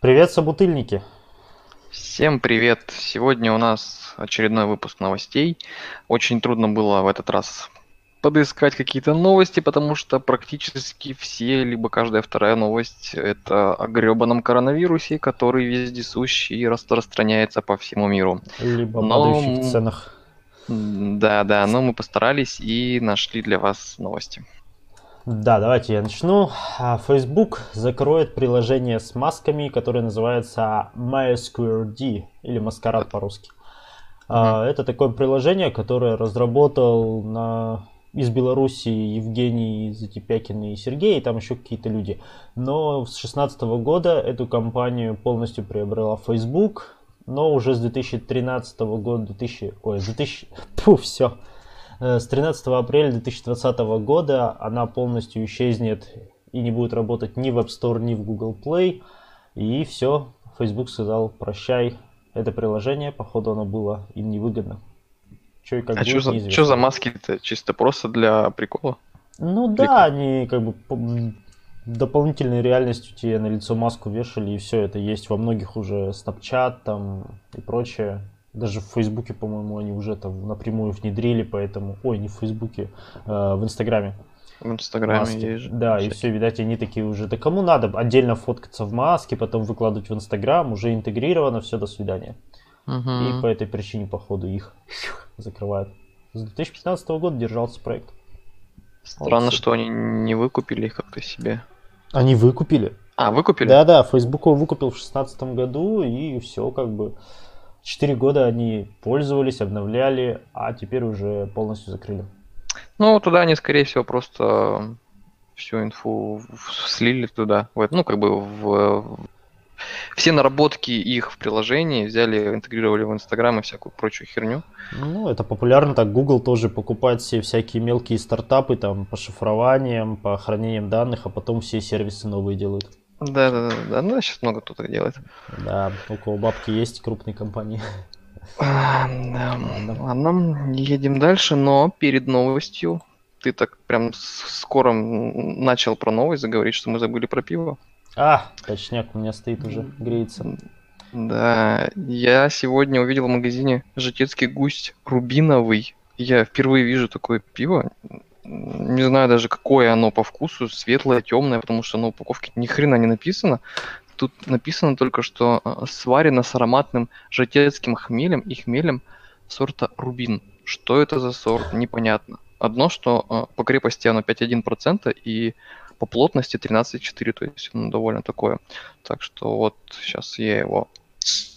Привет, собутыльники! Всем привет! Сегодня у нас очередной выпуск новостей. Очень трудно было в этот раз подыскать какие-то новости, потому что практически все, либо каждая вторая новость это о гребаном коронавирусе, который вездесущий и распространяется по всему миру. Либо Но... падающих ценах. Да, да, но мы постарались и нашли для вас новости. Да, давайте я начну. А, Facebook закроет приложение с масками, которое называется MySQRD или Маскарад по-русски. Mm-hmm. Это такое приложение, которое разработал на из Беларуси Евгений Затипякин и Сергей, и там еще какие-то люди. Но с 2016 года эту компанию полностью приобрела Facebook, но уже с 2013 года, 2000, ой, 2000, фу, все, с 13 апреля 2020 года она полностью исчезнет и не будет работать ни в App Store, ни в Google Play. И все, Facebook сказал, прощай, это приложение, походу оно было им невыгодно. И как а что за, за маски-то? Чисто просто для прикола? Ну Прикол. да, они как бы дополнительной реальностью тебе на лицо маску вешали, и все это есть во многих уже Snapchat там и прочее. Даже в Фейсбуке, по-моему, они уже там напрямую внедрили, поэтому... Ой, не в Фейсбуке, э, в Инстаграме. В Инстаграме маски. есть же. Да, всякие. и все, видать, они такие уже... Да кому надо отдельно фоткаться в маске, потом выкладывать в Инстаграм, уже интегрировано, все, до свидания. Угу. И по этой причине, походу, их закрывают. С 2015 года держался проект. Странно, вот, что они не выкупили их как-то себе. Они выкупили. А, выкупили? Да, да, Facebook его выкупил в 2016 году, и все, как бы. Четыре года они пользовались, обновляли, а теперь уже полностью закрыли. Ну, туда они, скорее всего, просто всю инфу слили туда, ну, как бы в, все наработки их в приложении взяли, интегрировали в Инстаграм и всякую прочую херню. Ну, это популярно так. Google тоже покупает все всякие мелкие стартапы там по шифрованиям, по хранениям данных, а потом все сервисы новые делают. Да, да, да, да. Ну, сейчас много кто так делает. Да, у кого бабки есть, крупные компании. А, да. Ладно, едем дальше, но перед новостью ты так прям скоро начал про новость заговорить, что мы забыли про пиво. А, точняк, у меня стоит уже, греется. Да, я сегодня увидел в магазине житецкий гусь рубиновый. Я впервые вижу такое пиво. Не знаю даже, какое оно по вкусу, светлое, темное, потому что на упаковке ни хрена не написано. Тут написано только, что э, сварено с ароматным житецким хмелем и хмелем сорта рубин. Что это за сорт, непонятно. Одно, что э, по крепости оно 5,1% и по плотности 13,4, то есть оно довольно такое. Так что вот сейчас я его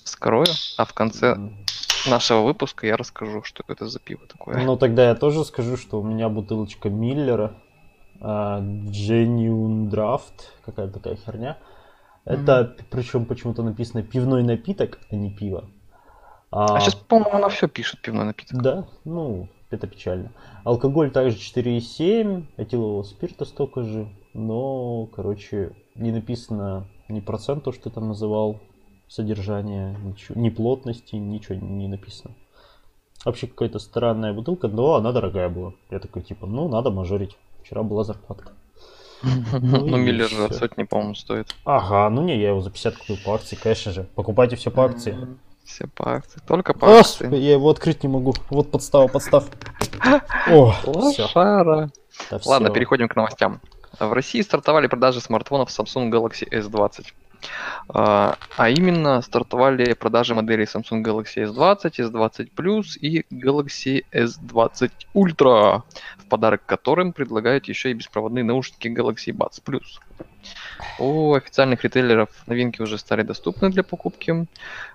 скрою, а в конце нашего выпуска я расскажу, что это за пиво такое. Ну тогда я тоже скажу, что у меня бутылочка Миллера, uh, Genuine Draft, какая-то такая херня. Это, mm-hmm. причем почему-то написано пивной напиток, а не пиво. А, а сейчас, по-моему, она все пишет пивной напиток. Да, ну, это печально. Алкоголь также 4,7, этилового спирта столько же, но, короче, не написано ни процент, то, что ты там называл, содержание, ничего, ни плотности, ничего не написано. Вообще какая-то странная бутылка, но она дорогая была. Я такой, типа, ну, надо мажорить. Вчера была зарплатка. Ну, ну Миллер же от сотни, по-моему, стоит. Ага, ну не, я его за 50 купил по акции, конечно же. Покупайте все по акции. Все по акции, только по акции. Я его открыть не могу. Вот подстава, подстав. О, Лошара. Ладно, переходим к новостям. В России стартовали продажи смартфонов Samsung Galaxy S20. А, а именно стартовали продажи моделей Samsung Galaxy S20, S20 Plus и Galaxy S20 Ultra, в подарок которым предлагают еще и беспроводные наушники Galaxy Buds Plus. У официальных ритейлеров новинки уже стали доступны для покупки.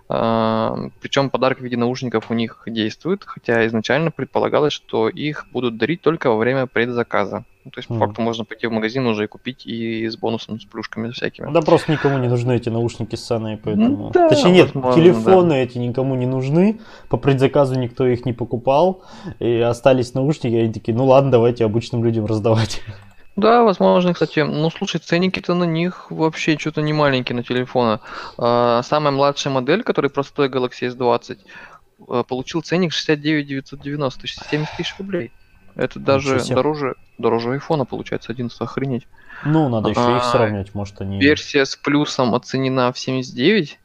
А, Причем подарок в виде наушников у них действует, хотя изначально предполагалось, что их будут дарить только во время предзаказа. Ну, то есть, по mm. факту, можно пойти в магазин уже и купить и с бонусом, с плюшками всякими. Да просто никому не нужны эти наушники с Саной, поэтому... Ну, да, Точнее, нет, возможно, телефоны да. эти никому не нужны, по предзаказу никто их не покупал, и остались наушники, и они такие, ну ладно, давайте обычным людям раздавать. Да, возможно, кстати. Ну, слушай, ценники-то на них вообще что-то не маленькие на телефона. А, самая младшая модель, который простой Galaxy S20, а, получил ценник 69 990, то есть 70 тысяч рублей. Это даже дороже, дороже айфона получается, 11 охренеть. Ну, надо еще а, их сравнивать, может они... Версия с плюсом оценена в 79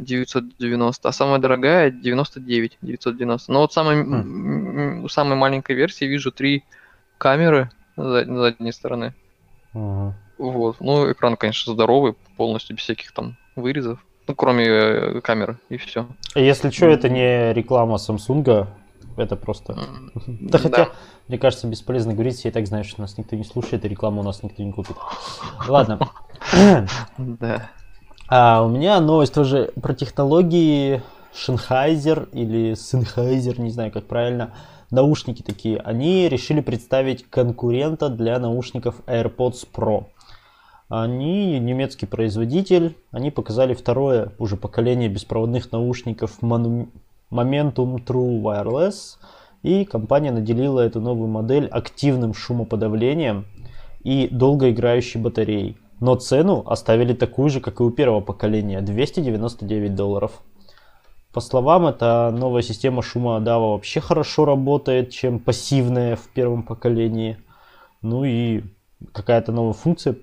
990, а самая дорогая 99 990. Но вот самой, хм. самой маленькой версии вижу три камеры на задней стороны. Угу. Вот. Ну, экран, конечно, здоровый, полностью без всяких там вырезов. Ну, кроме э, камеры, и все. Если что, это не реклама Samsung, это просто... Да хотя, мне кажется, бесполезно говорить, я и так знаю, что нас никто не слушает, и рекламу у нас никто не купит. Ладно. Да. А у меня новость тоже про технологии Sennheiser или Sennheiser, не знаю как правильно, наушники такие. Они решили представить конкурента для наушников AirPods Pro. Они немецкий производитель, они показали второе уже поколение беспроводных наушников Momentum True Wireless, и компания наделила эту новую модель активным шумоподавлением и долгоиграющей батареей. Но цену оставили такую же, как и у первого поколения, 299 долларов. По словам, эта новая система шумоотдава вообще хорошо работает, чем пассивная в первом поколении. Ну и какая-то новая функция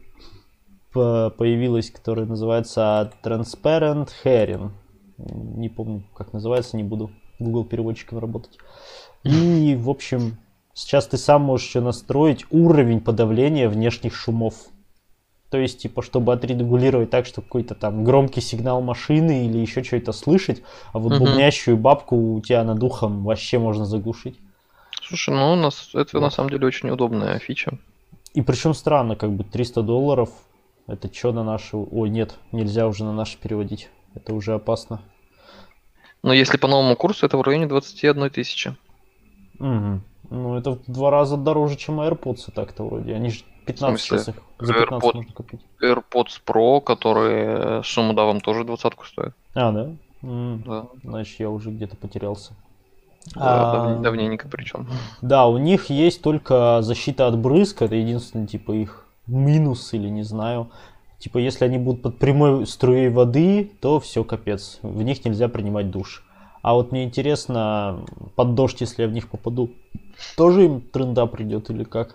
появилась, которая называется Transparent Hearing. Не помню, как называется, не буду Google переводчиком работать. И, в общем, сейчас ты сам можешь еще настроить уровень подавления внешних шумов. То есть, типа, чтобы отрегулировать так, что какой-то там громкий сигнал машины или еще что-то слышать, а вот uh-huh. бубнящую бабку у тебя над ухом вообще можно заглушить. Слушай, ну у нас это вот. на самом деле очень удобная фича. И причем странно, как бы 300 долларов это что на наши... Ой, нет, нельзя уже на наши переводить. Это уже опасно. Но если по новому курсу, это в районе 21 тысячи. Угу. Ну, это в два раза дороже, чем AirPods так-то вроде. Они же 15 сейчас их за 15 AirPod, можно купить. AirPods Pro, которые с шумодавом тоже двадцатку стоят. А, да? М-м. Да. Значит, я уже где-то потерялся. Да, а, давненько причем. Да, у них есть только защита от брызг, это единственный типа их минус или не знаю. Типа, если они будут под прямой струей воды, то все капец. В них нельзя принимать душ. А вот мне интересно, под дождь, если я в них попаду, тоже им тренда придет или как?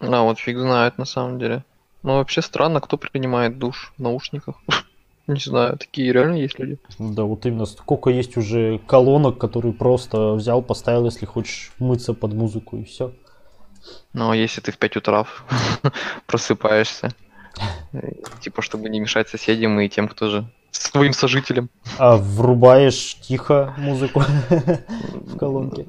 А вот фиг знает на самом деле. Ну вообще странно, кто принимает душ в наушниках. Не знаю, такие реально есть люди. Да, вот именно сколько есть уже колонок, которые просто взял, поставил, если хочешь мыться под музыку и все. Ну, а если ты в 5 утра просыпаешься, типа, чтобы не мешать соседям и тем, кто же своим сожителям. А врубаешь тихо музыку в колонке.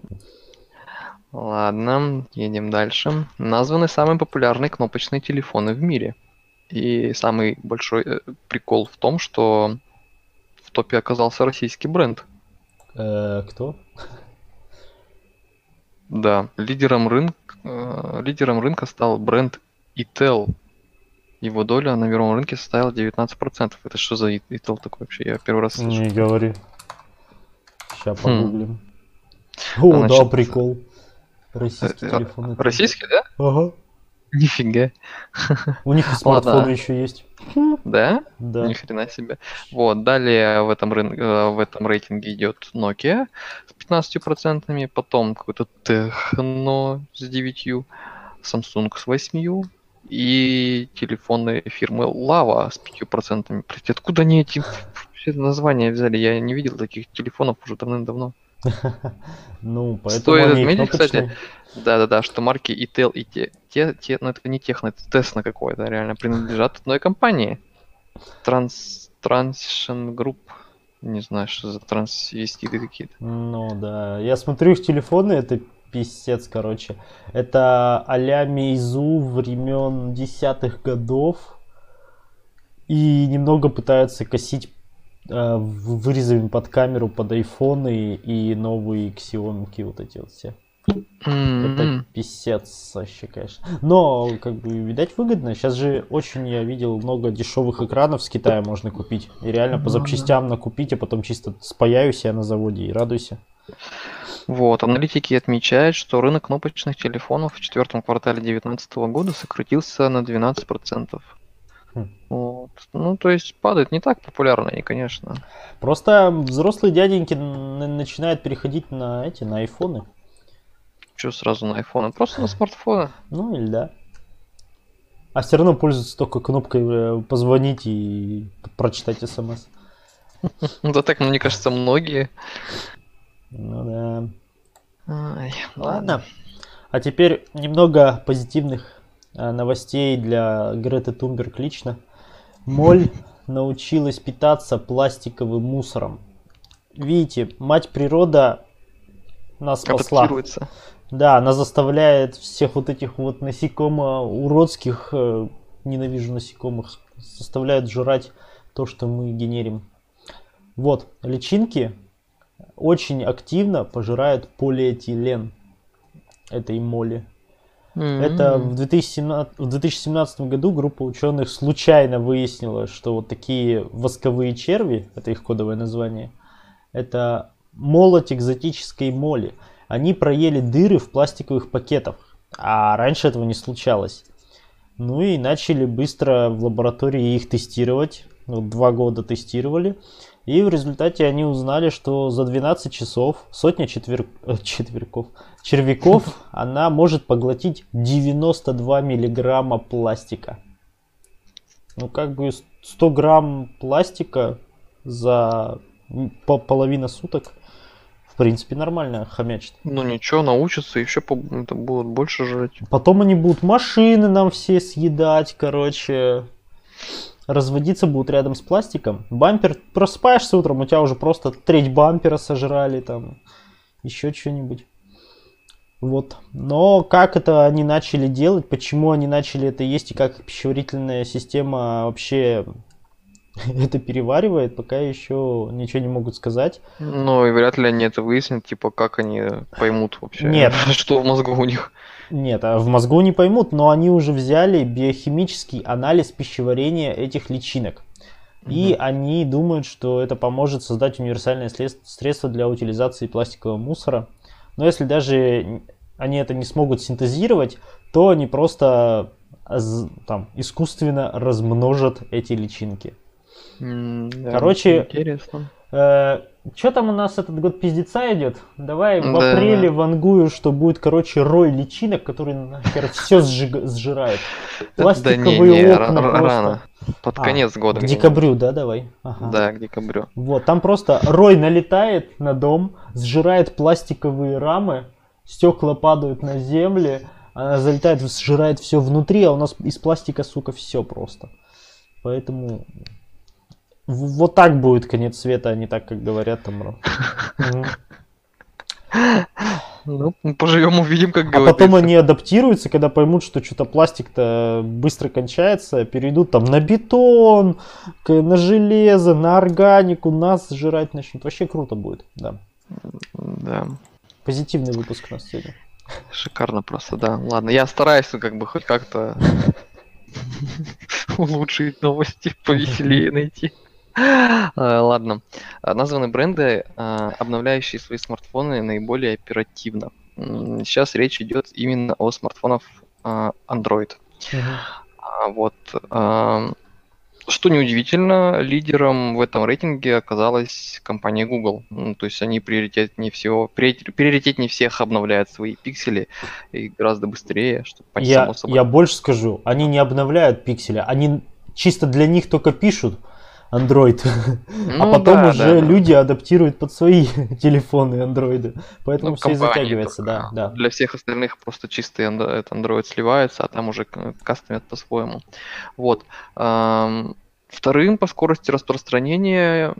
Ладно, едем дальше. Названы самые популярные кнопочные телефоны в мире. И самый большой э, прикол в том, что в топе оказался российский бренд. Э, кто? Да, лидером, рынка, э, лидером рынка стал бренд Itel. Его доля на мировом рынке составила 19%. Это что за Itel такой вообще? Я первый раз слышу. Не говори. Сейчас хм. погуглим. Хм. О, Значит, да, прикол. Российский э, телефон. Российский, да? Ага. Нифига. У них смартфоны еще есть. Да? Да. Ни хрена себе. Вот, далее в этом, рын... Э, в этом рейтинге идет Nokia с 15%, потом какой-то Techno с 9%, Samsung с 8%, и телефоны фирмы Lava с 5%. Простите, откуда они эти названия взяли? Я не видел таких телефонов уже давным-давно. Ну, поэтому Стоит отметить, кстати, да-да-да, что марки Intel и те, те, те, ну это не техно, это Tesla какой-то, реально принадлежат одной компании. Транс, Transition Group, не знаю, что за трансвеститы какие-то. Ну да, я смотрю их телефоны, это писец, короче. Это а-ля Мейзу времен десятых годов. И немного пытаются косить э, вырезами под камеру, под айфоны и новые Xiaomi вот эти вот все. Mm-hmm. Это писец вообще, конечно. Но, как бы, видать, выгодно. Сейчас же очень, я видел, много дешевых экранов с Китая можно купить. И реально по запчастям накупить, а потом чисто спаяюсь я на заводе и радуйся. Вот, аналитики отмечают, что рынок кнопочных телефонов в четвертом квартале 2019 года сократился на 12%. Хм. Вот. Ну, то есть падает не так популярно они, конечно. Просто взрослые дяденьки начинают переходить на эти, на айфоны. Что сразу на iPhone? Просто на смартфоны. Ну или да. А все равно пользуются только кнопкой э, позвонить и прочитать смс. Да так, мне кажется, многие. Ну да. Ай, ладно. А теперь немного позитивных э, новостей для Греты Тумберг лично. Моль научилась питаться пластиковым мусором. Видите, мать природа нас спасла. Да, она заставляет всех вот этих вот насекомо уродских, э, ненавижу насекомых, заставляет жрать то, что мы генерим. Вот, личинки очень активно пожирают полиэтилен этой моли. Mm-hmm. Это в 2017, в 2017 году группа ученых случайно выяснила, что вот такие восковые черви, это их кодовое название, это молоть экзотической моли. Они проели дыры в пластиковых пакетах, а раньше этого не случалось. Ну и начали быстро в лаборатории их тестировать. Вот два года тестировали. И в результате они узнали, что за 12 часов сотня четвер... Э, четверков, червяков она может поглотить 92 миллиграмма пластика. Ну как бы 100 грамм пластика за половину суток в принципе, нормально хомячит. Ну ничего, научатся, еще это будут больше жрать. Потом они будут машины нам все съедать, короче разводиться будут рядом с пластиком. Бампер, просыпаешься утром, у тебя уже просто треть бампера сожрали, там, еще что-нибудь. Вот. Но как это они начали делать, почему они начали это есть и как пищеварительная система вообще это переваривает, пока еще ничего не могут сказать. Ну и вряд ли они это выяснят, типа как они поймут вообще, Нет. что в мозгу у них. Нет, а в мозгу не поймут, но они уже взяли биохимический анализ пищеварения этих личинок. И угу. они думают, что это поможет создать универсальное средство для утилизации пластикового мусора. Но если даже они это не смогут синтезировать, то они просто там, искусственно размножат эти личинки. Mm, Короче, интересно. Э, что там у нас этот год пиздеца идет? Давай в да. апреле вангую, что будет, короче, рой личинок, который нахер все сжирает. Пластиковые да не, не, окна просто. рано. Под а, конец года. К декабрю, да, давай? Ага. Да, к декабрю. Вот, там просто рой налетает на дом, сжирает пластиковые рамы, стекла падают на землю, она залетает, сжирает все внутри, а у нас из пластика, сука, все просто. Поэтому вот так будет конец света, а не так, как говорят там. Ну, поживем, увидим, как говорится. А потом они адаптируются, когда поймут, что что-то пластик-то быстро кончается, перейдут там на бетон, на железо, на органику, нас сжирать начнут. Вообще круто будет, да. Да. Позитивный выпуск у нас сегодня. Шикарно просто, да. Ладно, я стараюсь как бы хоть как-то улучшить новости, повеселее найти. Э, ладно. Э, названы бренды, э, обновляющие свои смартфоны наиболее оперативно. Сейчас речь идет именно о смартфонах Android. Uh-huh. Вот. Что неудивительно, лидером в этом рейтинге оказалась компания Google. То есть они приоритетнее всего, приоритетнее всех обновляют свои пиксели и гораздо быстрее, чтобы я, Я больше скажу, они не обновляют пиксели, они чисто для них только пишут, Android. А ну, а потом да, уже да, люди да. адаптируют под свои телефоны андроиды. Поэтому ну, все затягивается, да, да. Для всех остальных просто чистый Android сливается, а там уже кастомят по-своему. Вот. Вторым по скорости распространения...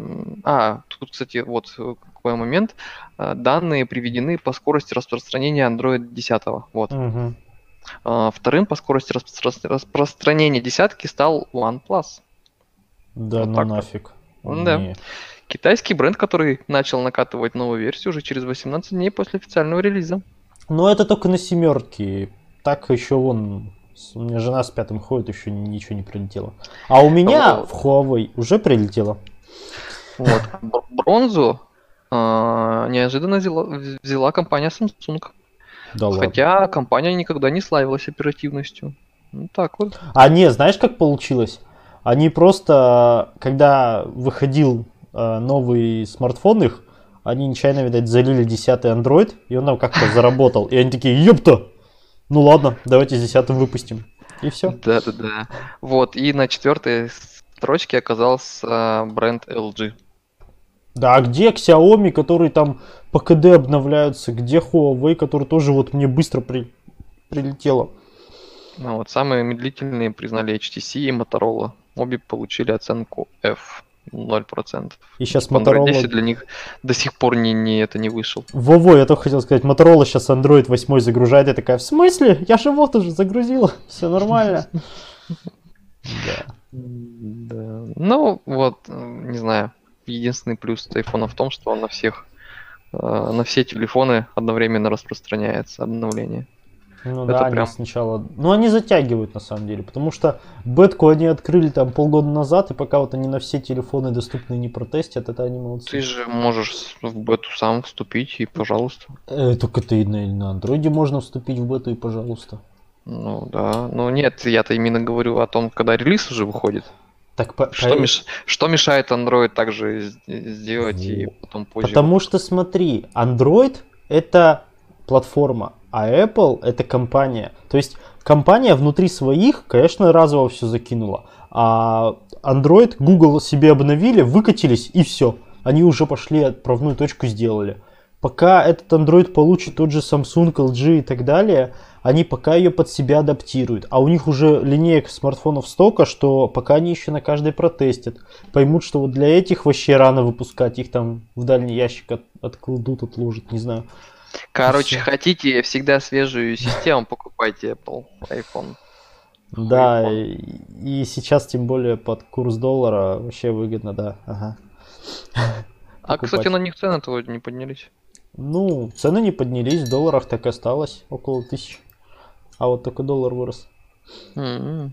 А, тут, кстати, вот какой момент. А, данные приведены по скорости распространения Android 10. Вот. Угу. Вторым по скорости распространения десятки стал OnePlus. Да, вот ну нафиг. Да. Не. Китайский бренд, который начал накатывать новую версию уже через 18 дней после официального релиза. Но это только на семерке. Так еще вон у меня жена с пятым ходит, еще ничего не прилетело. А у меня вот. в Huawei уже прилетело. Вот. Бронзу э, неожиданно взяла, взяла компания Samsung. Да Хотя ладно. компания никогда не славилась оперативностью. Ну так вот. А не, знаешь, как получилось? Они просто, когда выходил э, новый смартфон их, они нечаянно, видать, залили 10 Android, и он там как-то заработал. И они такие, ёпта! Ну ладно, давайте с 10 выпустим. И все. Да-да-да. Вот, и на четвертой строчке оказался бренд LG. Да, а где Xiaomi, которые там по КД обновляются? Где Huawei, который тоже вот мне быстро при... прилетело? Ну вот самые медлительные признали HTC и Motorola. Обе получили оценку F. 0%. И сейчас Motorola... 10 для них до сих пор не, не, это не вышел. Во-во, я только хотел сказать, Motorola сейчас Android 8 загружает, и такая, в смысле? Я же вот уже загрузила, все нормально. Да. Да. Ну, вот, не знаю. Единственный плюс айфона в том, что он на всех, э, на все телефоны одновременно распространяется обновление. Ну это да, прям... они сначала... Ну они затягивают на самом деле, потому что бетку они открыли там полгода назад, и пока вот они на все телефоны доступные не протестят, это они молодцы. Ты же можешь в бету сам вступить и пожалуйста. Э, только ты на, на андроиде можно вступить в бету и пожалуйста. Ну да, ну нет, я-то именно говорю о том, когда релиз уже выходит. Так по, что, по... меш... что мешает Android также сделать и потом позже? Потому что смотри, Android это платформа, а Apple это компания. То есть компания внутри своих, конечно, разово все закинула. А Android, Google себе обновили, выкатились и все. Они уже пошли отправную точку сделали. Пока этот Android получит тот же Samsung, LG и так далее, они пока ее под себя адаптируют. А у них уже линеек смартфонов столько, что пока они еще на каждой протестят. Поймут, что вот для этих вообще рано выпускать, их там в дальний ящик от, откладут, отложат, не знаю. Короче, хотите всегда свежую систему, покупайте Apple iPhone. Да, и, и сейчас тем более под курс доллара вообще выгодно, да. Ага. А, кстати, на них цены-то не поднялись. Ну, цены не поднялись, в долларах так и осталось, около тысячи. А вот только доллар вырос. Mm-hmm.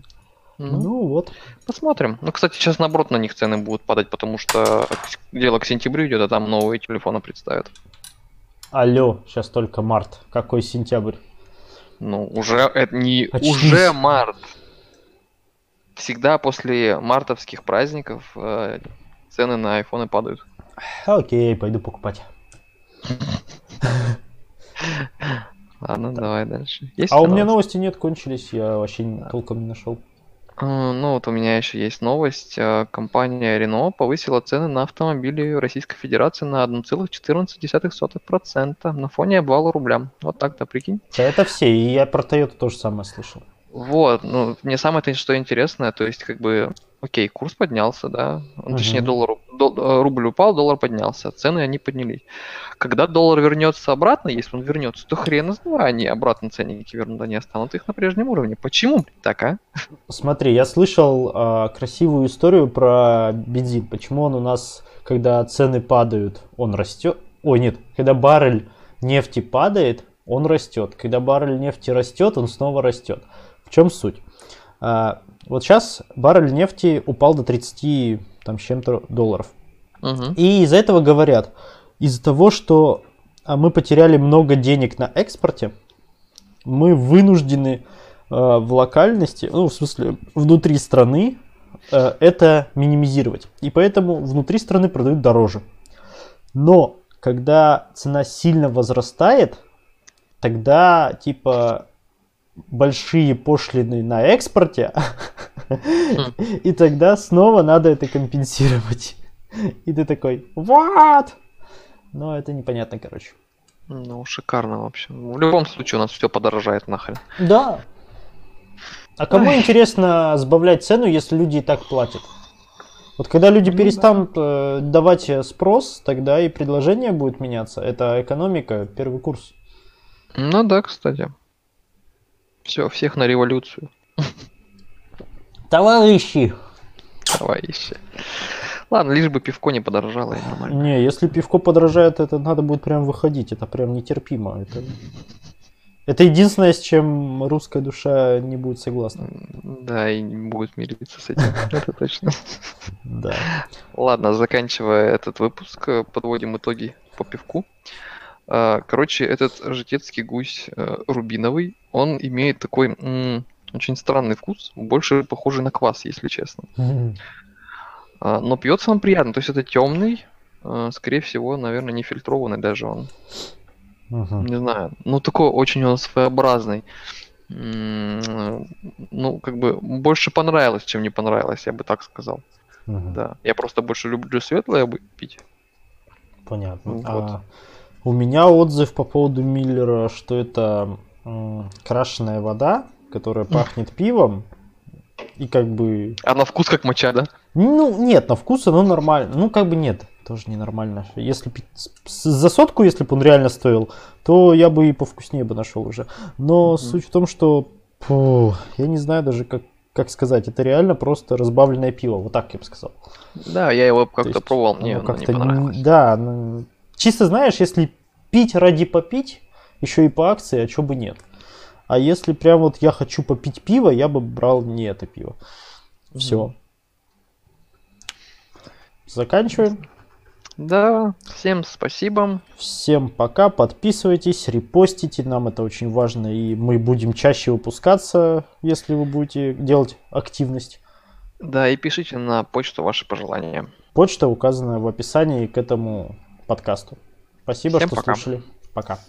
Ну, ну вот. Посмотрим. Ну, кстати, сейчас наоборот на них цены будут падать, потому что дело к сентябрю идет, а там новые телефоны представят. Алло, сейчас только март. Какой сентябрь? Ну, уже это не Очнись. уже март. Всегда после мартовских праздников э, цены на айфоны падают. Окей, пойду покупать. Ладно, давай дальше. Есть а у меня новости нет, кончились, я вообще толком не нашел. А, ну вот у меня еще есть новость. А, компания Renault повысила цены на автомобили Российской Федерации на 1,14% на фоне обвала рубля. Вот так-то, прикинь. Это все, и я про Toyota тоже самое слышал. Вот, ну, мне самое что интересное, то есть, как бы, окей, курс поднялся, да, угу. точнее, доллар, дол, э, рубль упал, доллар поднялся, цены они поднялись. Когда доллар вернется обратно, если он вернется, то хрен знает, они обратно ценники вернут, они останут их на прежнем уровне. Почему так, а? Смотри, я слышал э, красивую историю про бензин. Почему он у нас, когда цены падают, он растет? Ой, нет, когда баррель нефти падает, он растет. Когда баррель нефти растет, он снова растет. В чем суть? А, вот сейчас баррель нефти упал до 30 там, с чем-то долларов. Угу. И из-за этого говорят, из-за того, что а, мы потеряли много денег на экспорте, мы вынуждены э, в локальности, ну, в смысле, внутри страны, э, это минимизировать. И поэтому внутри страны продают дороже. Но когда цена сильно возрастает, тогда типа большие пошлины на экспорте, и тогда снова надо это компенсировать. И ты такой, what? Но это непонятно, короче. Ну, шикарно вообще. В любом случае у нас все подорожает нахрен. Да. А кому Ой. интересно сбавлять цену, если люди и так платят? Вот когда люди ну, перестанут да. Э, давать спрос, тогда и предложение будет меняться. Это экономика, первый курс. Ну да, кстати. Все, всех на революцию. Товарищи! Товарищи. Ладно, лишь бы пивко не подорожало, и нормально. Не, если пивко подорожает, это надо будет прям выходить. Это прям нетерпимо. Это, это единственное, с чем русская душа не будет согласна. Да, и не будет мириться с этим. Это точно. Да. Ладно, заканчивая этот выпуск, подводим итоги по пивку. А, короче, этот житецкий гусь э, рубиновый, он имеет такой очень странный вкус, больше похожий на квас, если честно. Mm-hmm. Но пьется он приятно, то есть это темный, э, скорее всего, наверное, не фильтрованный даже он. Угу. Не знаю. Ну, такой очень он своеобразный. Ну, как бы больше понравилось, чем не понравилось, я бы так сказал. Угу. Да. Я просто больше люблю светлое пить. Понятно. Вот. А, у меня отзыв по поводу Миллера, что это м, крашеная вода, которая пахнет пивом. И как бы... А на вкус как моча, да? Ну, нет, на вкус оно нормально. Ну, как бы нет, тоже ненормально. Если за сотку, если бы он реально стоил, то я бы и повкуснее бы нашел уже. Но mm-hmm. суть в том, что фу, я не знаю даже, как, как сказать, это реально просто разбавленное пиво, вот так я бы сказал. Да, я его как-то пробовал, мне как-то не понравилось. Да, ну, чисто знаешь, если пить ради попить, еще и по акции, а что бы нет. А если прям вот я хочу попить пиво, я бы брал не это пиво. Все. Заканчиваем. Да, всем спасибо. Всем пока, подписывайтесь, репостите, нам это очень важно, и мы будем чаще выпускаться, если вы будете делать активность. Да, и пишите на почту ваши пожелания. Почта указана в описании к этому подкасту. Спасибо, Всем что пока. слушали. Пока.